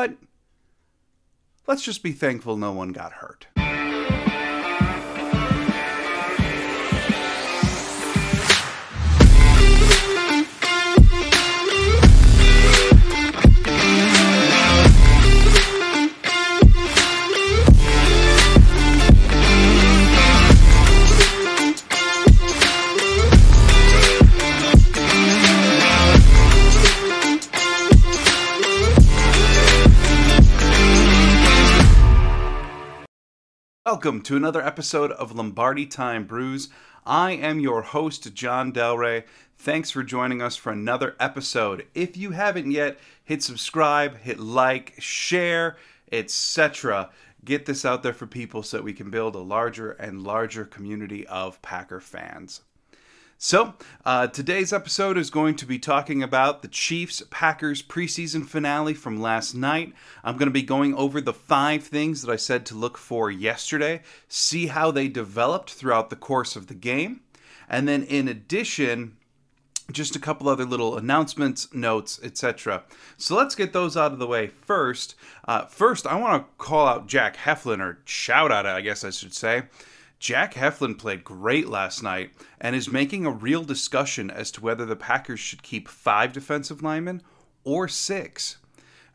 what? Let's just be thankful no one got hurt. Welcome to another episode of Lombardi Time Brews. I am your host, Jon Delray. Thanks for joining us for another episode. If you haven't yet, hit subscribe, hit like, share, etc. Get this out there for people so that we can build a larger and larger community of Packer fans. So, uh, today's episode is going to be talking about the Chiefs Packers preseason finale from last night. I'm going to be going over the five things that I said to look for yesterday, see how they developed throughout the course of the game, and then in addition, just a couple other little announcements, notes, etc. So let's get those out of the way first. Uh, first, I want to call out Jack Heflin, or shout out, I guess I should say. Jack Heflin played great last night and is making a real discussion as to whether the Packers should keep five defensive linemen or six.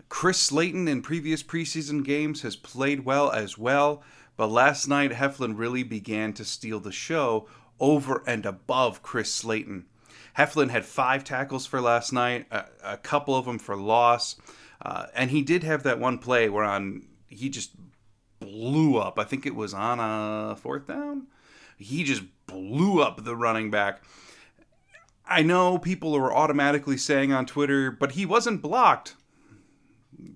Chris Slayton in previous preseason games has played well as well, but last night Heflin really began to steal the show over and above Chris Slayton. Heflin had five tackles for last night, a, a couple of them for loss, uh, and he did have that one play where on he just blew up. I think it was on a fourth down. He just blew up the running back. I know people are automatically saying on Twitter, but he wasn't blocked.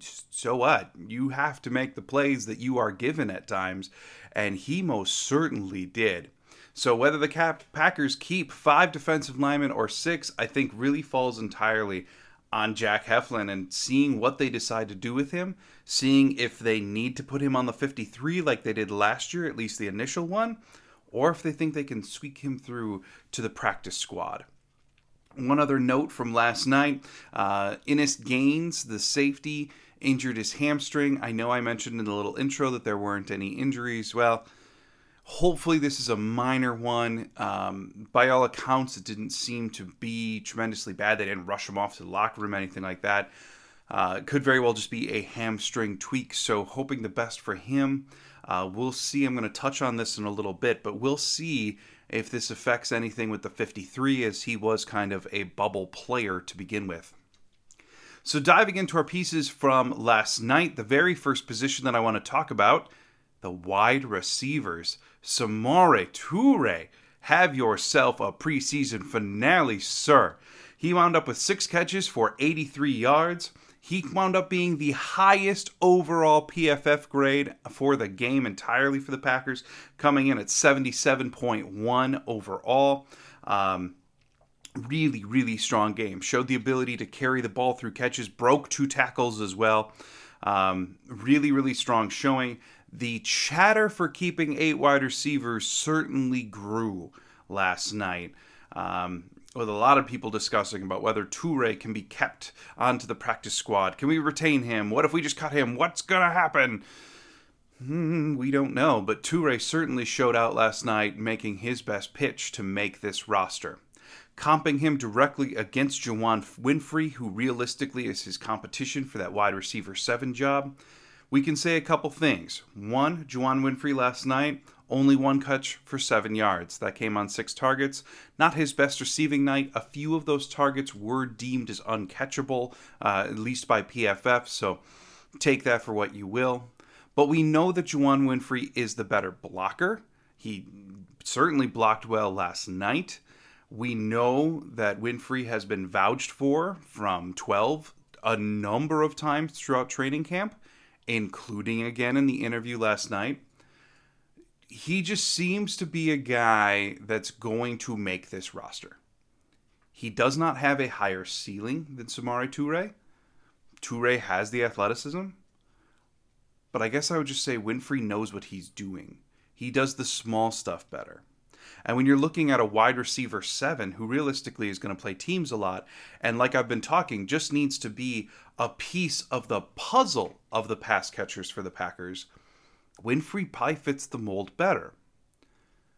So what? You have to make the plays that you are given at times, and he most certainly did. So whether the Packers keep five defensive linemen or six, I think really falls entirely on Jack Heflin and seeing what they decide to do with him, seeing if they need to put him on the 53 like they did last year, at least the initial one, or if they think they can squeak him through to the practice squad. One other note from last night uh, Innis Gaines, the safety, injured his hamstring. I know I mentioned in the little intro that there weren't any injuries. Well, Hopefully, this is a minor one. Um, by all accounts, it didn't seem to be tremendously bad. They didn't rush him off to the locker room, anything like that. Uh, could very well just be a hamstring tweak. So, hoping the best for him. Uh, we'll see. I'm going to touch on this in a little bit, but we'll see if this affects anything with the 53, as he was kind of a bubble player to begin with. So, diving into our pieces from last night, the very first position that I want to talk about the wide receivers. Samori Toure, have yourself a preseason finale, sir. He wound up with six catches for 83 yards. He wound up being the highest overall PFF grade for the game entirely for the Packers, coming in at 77.1 overall. Um, really, really strong game. Showed the ability to carry the ball through catches, broke two tackles as well. Um, really, really strong showing the chatter for keeping eight wide receivers certainly grew last night. Um, with a lot of people discussing about whether Toure can be kept onto the practice squad. Can we retain him? What if we just cut him? What's going to happen? Hmm, we don't know, but Toure certainly showed out last night, making his best pitch to make this roster. Comping him directly against Juwann Winfree, who realistically is his competition for that wide receiver 7 job, we can say a couple things. One, Juwann Winfree last night, only one catch for seven yards. That came on six targets. Not his best receiving night. A few of those targets were deemed as uncatchable, uh, at least by PFF, so take that for what you will. But we know that Juwann Winfree is the better blocker. He certainly blocked well last night. We know that Winfree has been vouched for from 12 a number of times throughout training camp including again in the interview last night. He just seems to be a guy that's going to make this roster. He does not have a higher ceiling than Samori Toure. Toure has the athleticism. But I guess I would just say Winfree knows what he's doing. He does the small stuff better. And when you're looking at a wide receiver seven who realistically is going to play teams a lot, and like I've been talking, just needs to be a piece of the puzzle of the pass catchers for the Packers, Winfree probably fits the mold better.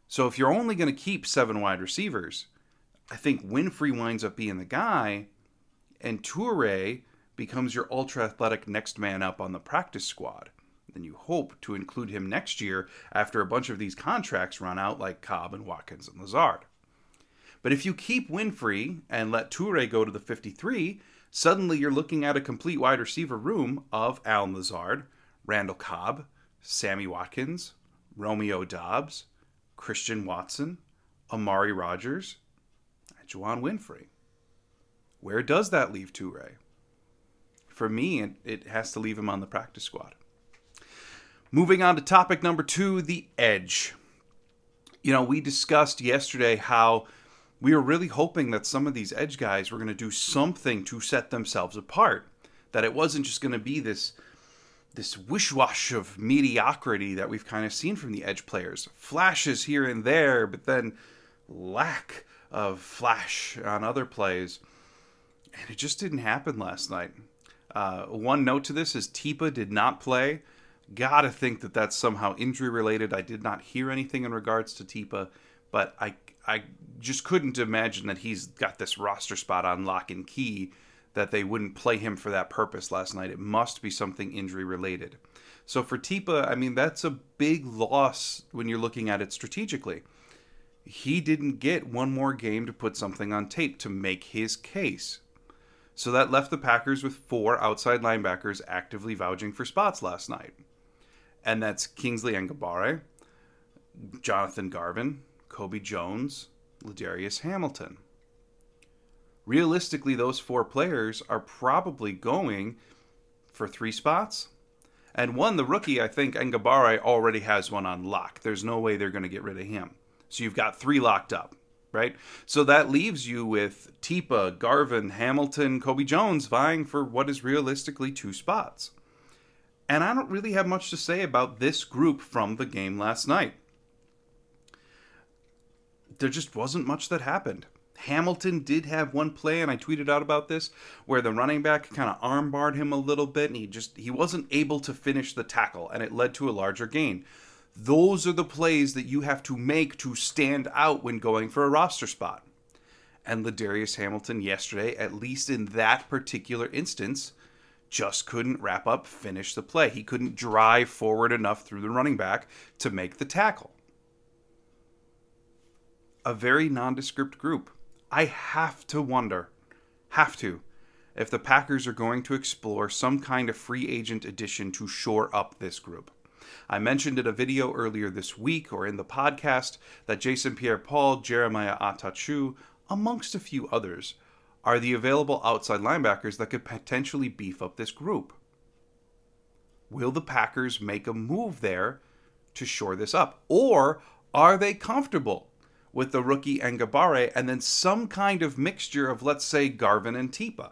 So if you're only going to keep seven wide receivers, I think Winfree winds up being the guy, and Toure becomes your ultra athletic next man up on the practice squad. Then you hope to include him next year after a bunch of these contracts run out, like Cobb and Watkins and Lazard. But if you keep Winfree and let Toure go to the 53, suddenly you're looking at a complete wide receiver room of Allen Lazard, Randall Cobb, Sammy Watkins, Romeo Doubs, Christian Watson, Amari Rodgers, and Juwann Winfree. Where does that leave Toure? For me, it, it has to leave him on the practice squad. Moving on to topic number two the edge. You know, we discussed yesterday how we were really hoping that some of these edge guys were going to do something to set themselves apart. That it wasn't just going to be this this wish-wash of mediocrity that we've kind of seen from the edge players. Flashes here and there, but then lack of flash on other plays. And it just didn't happen last night. Uh, one note to this is Tipa did not play. Gotta think that that's somehow injury related. I did not hear anything in regards to Tipa, but I I just couldn't imagine that he's got this roster spot on lock and key that they wouldn't play him for that purpose last night. It must be something injury related. So for Tipa, I mean, that's a big loss when you're looking at it strategically. He didn't get one more game to put something on tape to make his case. So that left the Packers with four outside linebackers actively vouching for spots last night. And that's Kingsley Enagbare, Jonathan Garvin, Kobe Jones, Ladarius Hamilton realistically, those four players are probably going for three spots. And one, the rookie, I think Enagbare already has one on lock. There's no way they're going to get rid of him. So you've got three locked up, right? So that leaves you with Tipa, Garvin, Hamilton, Kobe Jones vying for what is realistically two spots. And I don't really have much to say about this group from the game last night. There just wasn't much that happened. Hamilton did have one play, and I tweeted out about this, where the running back kind of armbarred him a little bit, and he just he wasn't able to finish the tackle, and it led to a larger gain. Those are the plays that you have to make to stand out when going for a roster spot. And Ladarius Hamilton yesterday, at least in that particular instance, just couldn't wrap up, finish the play. He couldn't drive forward enough through the running back to make the tackle. A very nondescript group. I have to wonder, have to, if the Packers are going to explore some kind of free agent addition to shore up this group. I mentioned in a video earlier this week or in the podcast that Jason Pierre Paul, Jeremiah Attaochu, amongst a few others, are the available outside linebackers that could potentially beef up this group. Will the Packers make a move there to shore this up? Or are they comfortable with the rookie Enagbare, and then some kind of mixture of, let's say, Garvin and Tipa.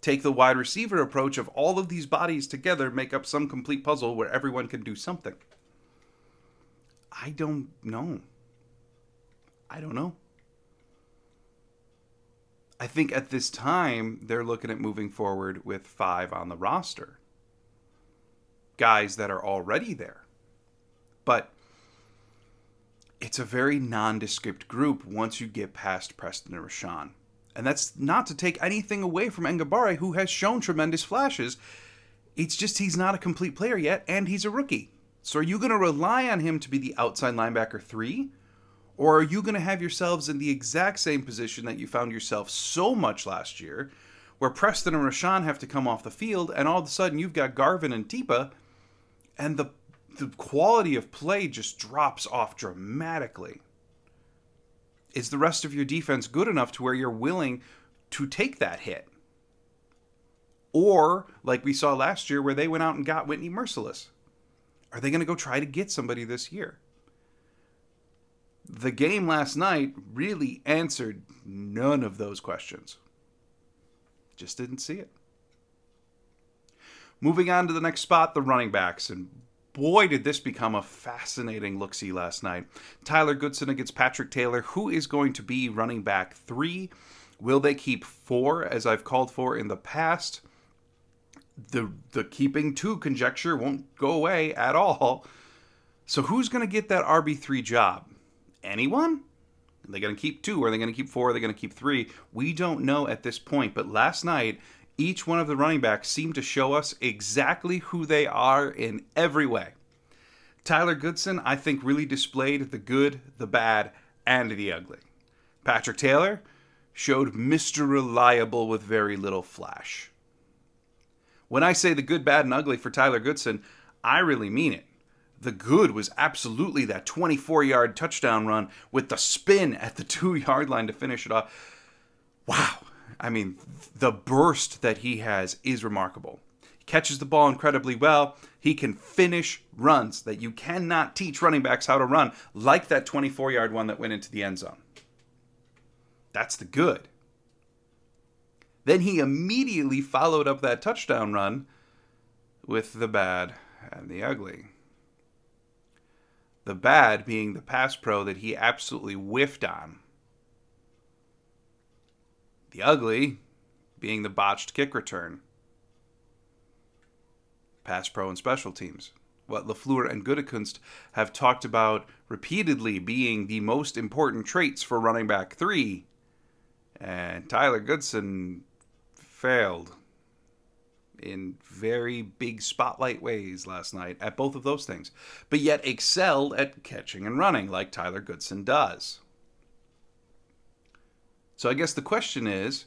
Take the wide receiver approach of all of these bodies together, make up some complete puzzle where everyone can do something. I don't know. I don't know. I think at this time, they're looking at moving forward with five on the roster. Guys that are already there. But it's a very nondescript group once you get past Preston and Rashan. And that's not to take anything away from Enagbare, who has shown tremendous flashes. It's just he's not a complete player yet, and he's a rookie. So are you going to rely on him to be the outside linebacker three? Or are you going to have yourselves in the exact same position that you found yourself so much last year, where Preston and Rashan have to come off the field, and all of a sudden you've got Garvin and Tipa, and the the quality of play just drops off dramatically. Is the rest of your defense good enough to where you're willing to take that hit? Or, like we saw last year, where they went out and got Whitney Mercilus. Are they going to go try to get somebody this year? The game last night really answered none of those questions. Just didn't see it. Moving on to the next spot, the running backs. And boy, did this become a fascinating look see last night. Tyler Goodson against Patrick Taylor. Who is going to be running back three? Will they keep four, as I've called for in the past? The, the keeping two conjecture won't go away at all. So, who's going to get that RB3 job? Anyone? Are they going to keep two? Are they going to keep four? Are they going to keep three? We don't know at this point. But last night, each one of the running backs seemed to show us exactly who they are in every way. Tyler Goodson, I think, really displayed the good, the bad, and the ugly. Patrick Taylor showed Mr. Reliable with very little flash. When I say the good, bad, and ugly for Tyler Goodson, I really mean it. The good was absolutely that 24 yard touchdown run with the spin at the two yard line to finish it off. Wow. I mean, the burst that he has is remarkable. He catches the ball incredibly well. He can finish runs that you cannot teach running backs how to run, like that 24 yard one that went into the end zone. That's the good. Then he immediately followed up that touchdown run with the bad and the ugly. The bad being the pass pro that he absolutely whiffed on. The ugly being the botched kick return. Pass pro and special teams. What LaFleur and Gutekunst have talked about repeatedly being the most important traits for running back three. And Tyler Goodson failed in very big spotlight ways last night at both of those things, but yet excelled at catching and running like Tyler Goodson does. So I guess the question is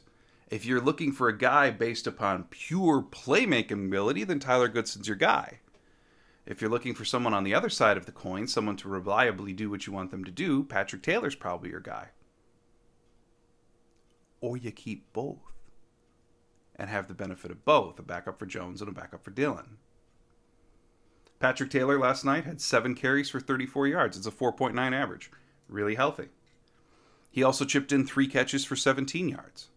if you're looking for a guy based upon pure playmaking ability, then Tyler Goodson's your guy. If you're looking for someone on the other side of the coin, someone to reliably do what you want them to do, Patrick Taylor's probably your guy. Or you keep both and have the benefit of both a backup for Jones and a backup for Dillon. Patrick Taylor last night had seven carries for 34 yards. It's a 4.9 average. Really healthy. He also chipped in three catches for 17 yards.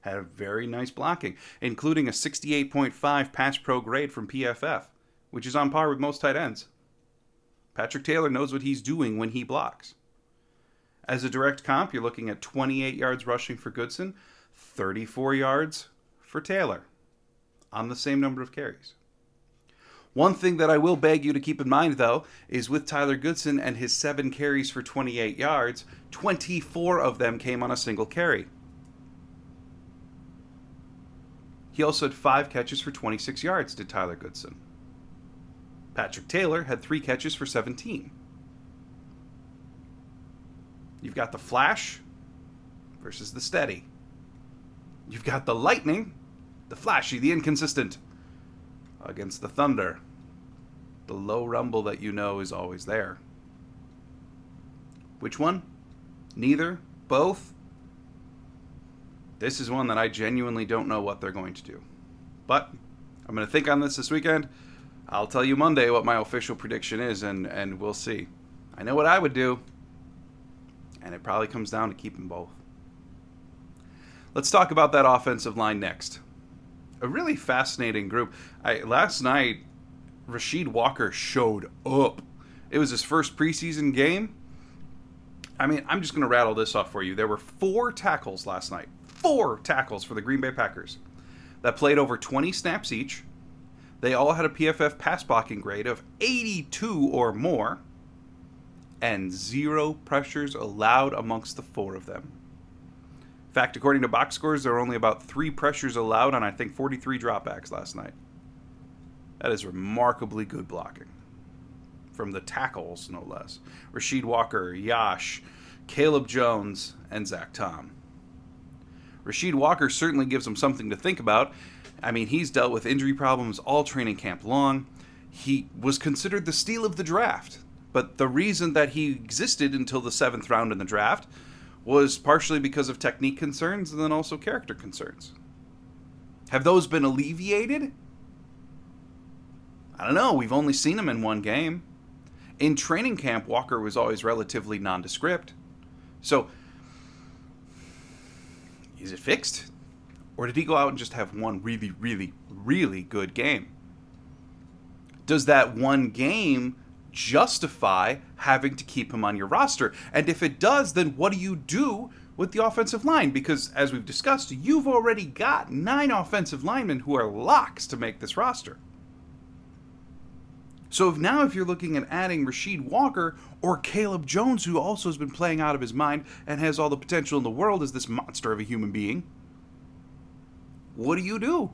Had a very nice blocking, including a 68.5 pass pro grade from PFF, which is on par with most tight ends. Patrick Taylor knows what he's doing when he blocks. As a direct comp, you're looking at 28 yards rushing for Goodson, 34 yards for Taylor on the same number of carries. One thing that I will beg you to keep in mind, though, is with Tyler Goodson and his seven carries for 28 yards, 24 of them came on a single carry. He also had five catches for 26 yards, did Tyler Goodson. Patrick Taylor had three catches for 17. You've got the flash versus the steady. You've got the lightning the flashy, the inconsistent, against the thunder. The low rumble that you know is always there. Which one? Neither? Both? This is one that I genuinely don't know what they're going to do. But I'm going to think on this this weekend. I'll tell you Monday what my official prediction is, and, and we'll see. I know what I would do, and it probably comes down to keeping both. Let's talk about that offensive line next a really fascinating group. I last night Rasheed Walker showed up. It was his first preseason game. I mean, I'm just going to rattle this off for you. There were four tackles last night. Four tackles for the Green Bay Packers that played over 20 snaps each. They all had a PFF pass blocking grade of 82 or more, and zero pressures allowed amongst the four of them fact, according to box scores, there were only about three pressures allowed on, I think, 43 dropbacks last night. That is remarkably good blocking. From the tackles, no less. Rasheed Walker, Yosh, Caleb Jones, and Zach Tom. Rasheed Walker certainly gives them something to think about. I mean, he's dealt with injury problems all training camp long. He was considered the steal of the draft. But the reason that he existed until the seventh round in the draft was partially because of technique concerns and then also character concerns. Have those been alleviated? I don't know. We've only seen him in one game. In training camp, Walker was always relatively nondescript. So, is it fixed? Or did he go out and just have one really, really, really good game? Does that one game justify having to keep him on your roster? And if it does, then what do you do with the offensive line? Because as we've discussed, you've already got nine offensive linemen who are locks to make this roster. So if now if you're looking at adding Rasheed Walker or Caleb Jones, who also has been playing out of his mind and has all the potential in the world as this monster of a human being, what do you do?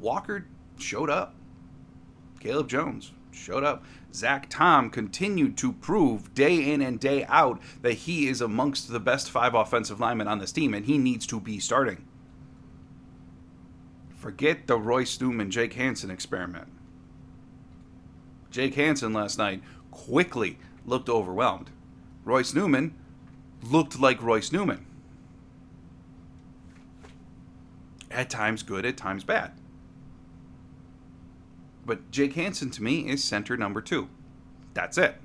Walker showed up. Caleb Jones showed up. Zach Tom continued to prove day in and day out that he is amongst the best five offensive linemen on this team, and he needs to be starting. Forget the Royce Newman Jake Hanson experiment. Jake Hanson last night quickly looked overwhelmed. Royce Newman looked like Royce Newman. At times good, at times bad. But Jake Hanson to me is center number two. That's it.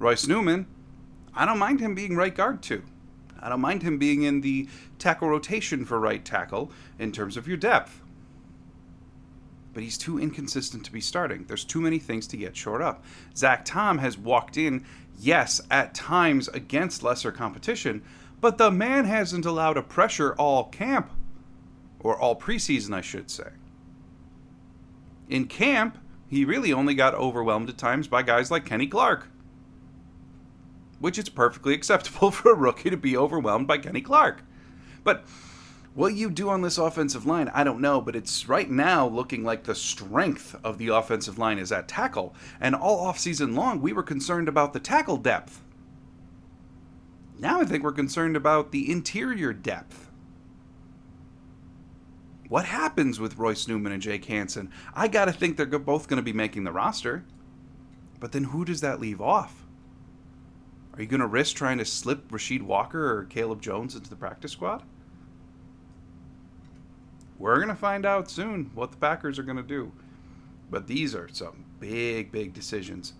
Royce Newman, I don't mind him being right guard too. I don't mind him being in the tackle rotation for right tackle in terms of your depth. But he's too inconsistent to be starting. There's too many things to get short up. Zach Tom has walked in, yes, at times against lesser competition, but the man hasn't allowed a pressure all camp, or all preseason, I should say. In camp, he really only got overwhelmed at times by guys like Kenny Clark. Which is perfectly acceptable for a rookie to be overwhelmed by Kenny Clark. But what you do on this offensive line, I don't know, but it's right now looking like the strength of the offensive line is at tackle. And all offseason long, we were concerned about the tackle depth. Now I think we're concerned about the interior depth. What happens with Royce Newman and Jake Hanson? I got to think they're both going to be making the roster. But then who does that leave off? Are you going to risk trying to slip Rasheed Walker or Caleb Jones into the practice squad? We're going to find out soon what the Packers are going to do. But these are some big, big decisions.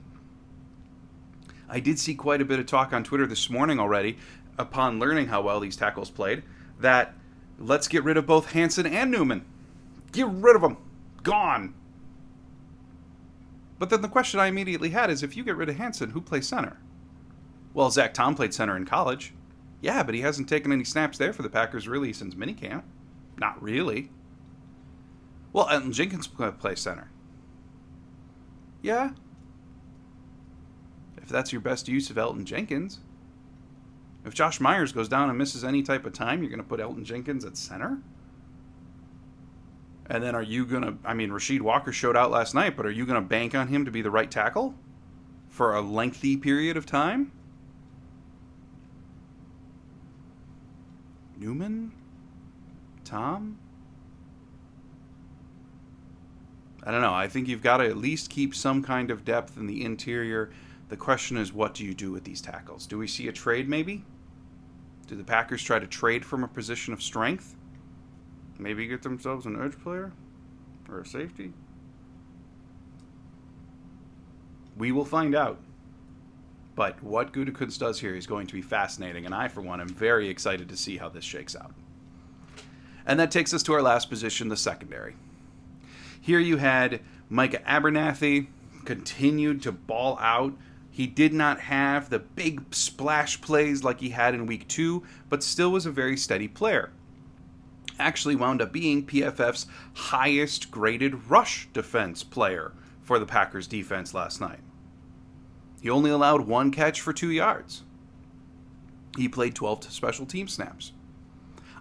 I did see quite a bit of talk on Twitter this morning already, upon learning how well these tackles played, that Let's get rid of both Hanson and Newman. Get rid of them. Gone. But then the question I immediately had is if you get rid of Hanson, who plays center? Well, Zach Tom played center in college. Yeah, but he hasn't taken any snaps there for the Packers really since minicamp. Not really. Well, Elgton Jenkins plays center. Yeah. If that's your best use of Elgton Jenkins. If Josh Myers goes down and misses any type of time, you're going to put Elgton Jenkins at center? And then are you going to, I mean, Rasheed Walker showed out last night, but are you going to bank on him to be the right tackle for a lengthy period of time? Newman? Tom? I don't know. I think you've got to at least keep some kind of depth in the interior. The question is, what do you do with these tackles? Do we see a trade maybe? Do the Packers try to trade from a position of strength? Maybe get themselves an edge player or a safety? We will find out. But what Gutekunst does here is going to be fascinating, and I, for one, am very excited to see how this shakes out. And that takes us to our last position, the secondary. Here you had Micah Abernathy continued to ball out he did not have the big splash plays like he had in week two, but still was a very steady player. Actually, wound up being PFF's highest graded rush defense player for the Packers defense last night. He only allowed one catch for two yards. He played 12 special team snaps.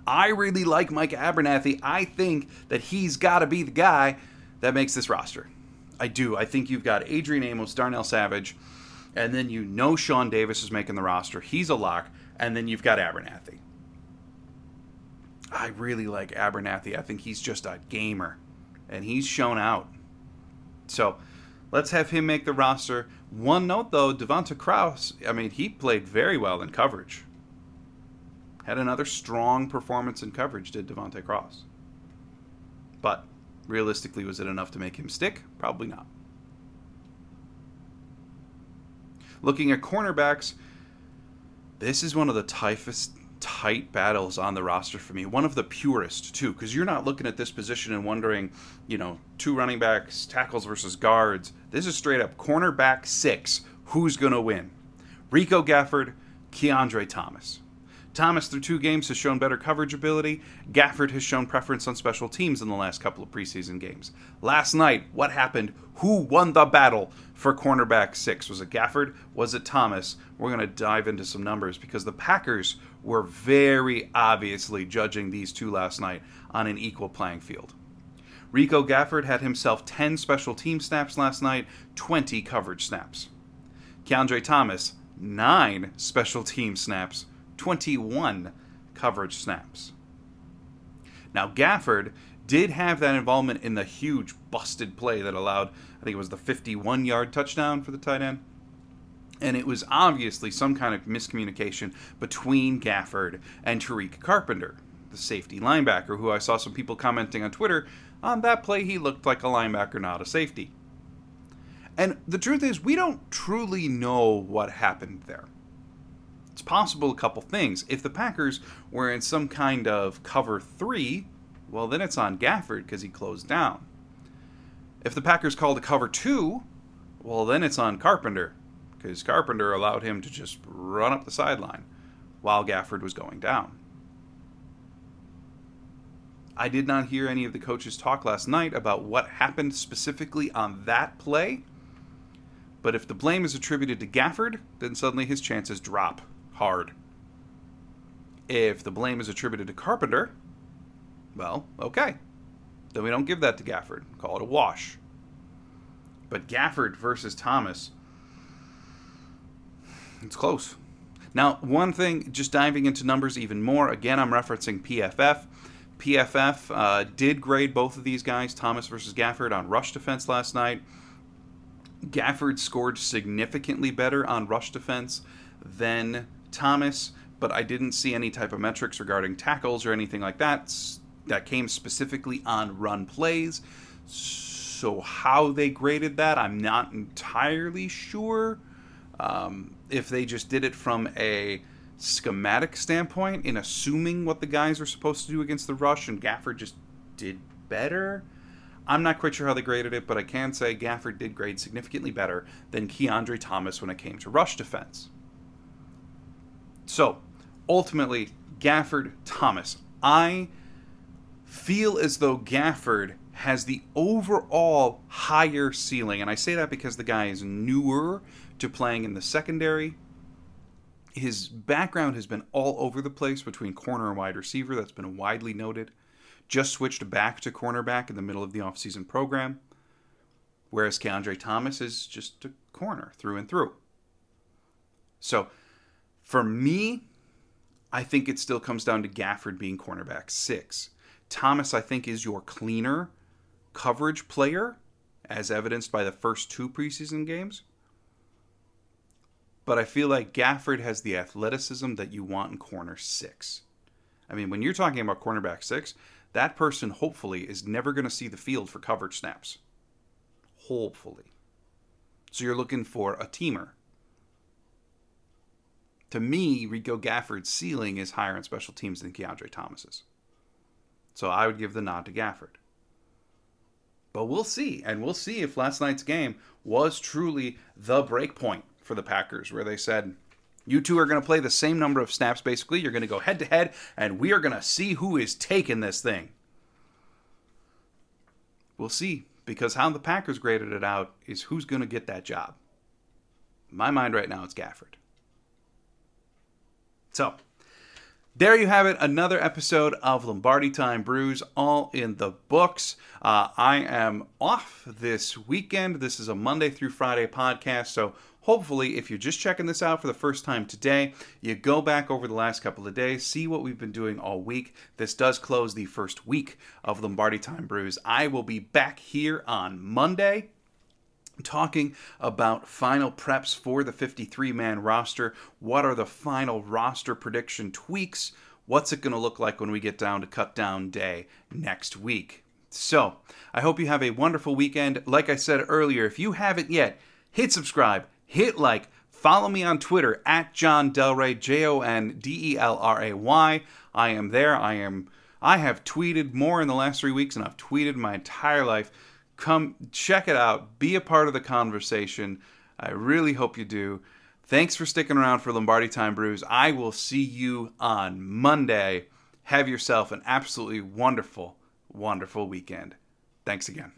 I really like Mike Abernathy. I think that he's got to be the guy that makes this roster. I do. I think you've got Adrian Amos, Darnell Savage, and then you know Shawn Davis is making the roster. He's a lock, and then you've got Abernathy. I really like Abernathy. I think he's just a gamer, and he's shown out. So let's have him make the roster. One note though, Devonta Kraus, I mean, he played very well in coverage. Had another strong performance in coverage, did Devonta Kraus. But realistically, was it enough to make him stick? Probably not. Looking at cornerbacks, this is one of the toughest tight battles on the roster for me. One of the purest, too, because you're not looking at this position and wondering, you know, two running backs, tackles versus guards. This is straight up cornerback six. Who's to win? Rico Gafford, Kiondre Thomas. Thomas, through two games, has shown better coverage ability. Gafford has shown preference on special teams in the last couple of preseason games. Last night, what happened? Who won the battle for cornerback six? Was it Gafford? Was it Thomas? We're going to dive into some numbers because the Packers were very obviously judging these two last night on an equal playing field. Rico Gafford had himself 10 special team snaps last night, 20 coverage snaps. Kiondre Thomas, 9 special team snaps, 21 coverage snaps. Now, Gafford did have that involvement in the huge busted play that allowed, I think it was the 51 yard touchdown for the tight end. And it was obviously some kind of miscommunication between Gafford and Tariq Carpenter, the safety linebacker, who I saw some people commenting on Twitter on that play, he looked like a linebacker, not a safety. And the truth is, we don't truly know what happened there it's possible a couple things. If the Packers were in some kind of cover three, well, then it's on Gafford because he closed down. If the Packers called a cover two, well, then it's on Carpenter because Carpenter allowed him to just run up the sideline while Gafford was going down. I did not hear any of the coaches talk last night about what happened specifically on that play. But if the blame is attributed to Gafford, then suddenly his chances drop hard. If the blame is attributed to Carpenter, well, okay. Then we don't give that to Gafford. Call it a wash. But Gafford versus Thomas, it's close. Now, one thing, just diving into numbers even more, again, I'm referencing PFF. PFF uh, did grade both of these guys, Thomas versus Gafford, on rush defense last night. Gafford scored significantly better on rush defense than Thomas, but I didn't see any type of metrics regarding tackles or anything like that that came specifically on run plays. So, how they graded that, I'm not entirely sure. Um, if they just did it from a schematic standpoint in assuming what the guys are supposed to do against the rush and Gafford just did better. I'm not quite sure how they graded it, but I can say Gafford did grade significantly better than Kiondre Thomas when it came to rush defense. So, ultimately, Gafford Thomas. I feel as though Gafford has the overall higher ceiling. And I say that because the guy is newer to playing in the secondary. His background has been all over the place between corner and wide receiver. That's been widely noted. Just switched back to cornerback in the middle of the offseason program. Whereas Kiondre Thomas is just a corner through and through. So for me, I think it still comes down to Gafford being cornerback six. Thomas, I think, is your cleaner coverage player, as evidenced by the first two preseason games. But I feel like Gafford has the athleticism that you want in corner six. I mean, when you're talking about cornerback six, that person hopefully is never going to see the field for coverage snaps. Hopefully. So you're looking for a teamer to me, Rico Gafford's ceiling is higher in special teams than Kiondre Thomas's. So I would give the nod to Gafford. But we'll see. And we'll see if last night's game was truly the break point for the Packers, where they said, you two are going to play the same number of snaps, basically. You're going to go head to head, and we are going to see who is taking this thing. We'll see, because how the Packers graded it out is who's going to get that job. In my mind right now, it's Gafford. So, there you have it, another episode of Lombardi Time Brews, all in the books. Uh, I am off this weekend. This is a Monday through Friday podcast, so hopefully, if you're just checking this out for the first time today, you go back over the last couple of days, see what we've been doing all week. This does close the first week of Lombardi Time Brews. I will be back here on Monday talking about final preps for the 53 man roster. What are the final roster prediction tweaks? What's it going to look like when we get down to cut down day next week? So, I hope you have a wonderful weekend. Like I said earlier, if you haven't yet, hit subscribe, hit like, Follow me on Twitter at Jon Delray, J O N D E L R A Y. I am there. I am. I have tweeted more in the last three weeks than I've tweeted my entire life. Come check it out. Be a part of the conversation. I really hope you do. Thanks for sticking around for Lombardi Time Brews. I will see you on Monday. Have yourself an absolutely wonderful, wonderful weekend. Thanks again.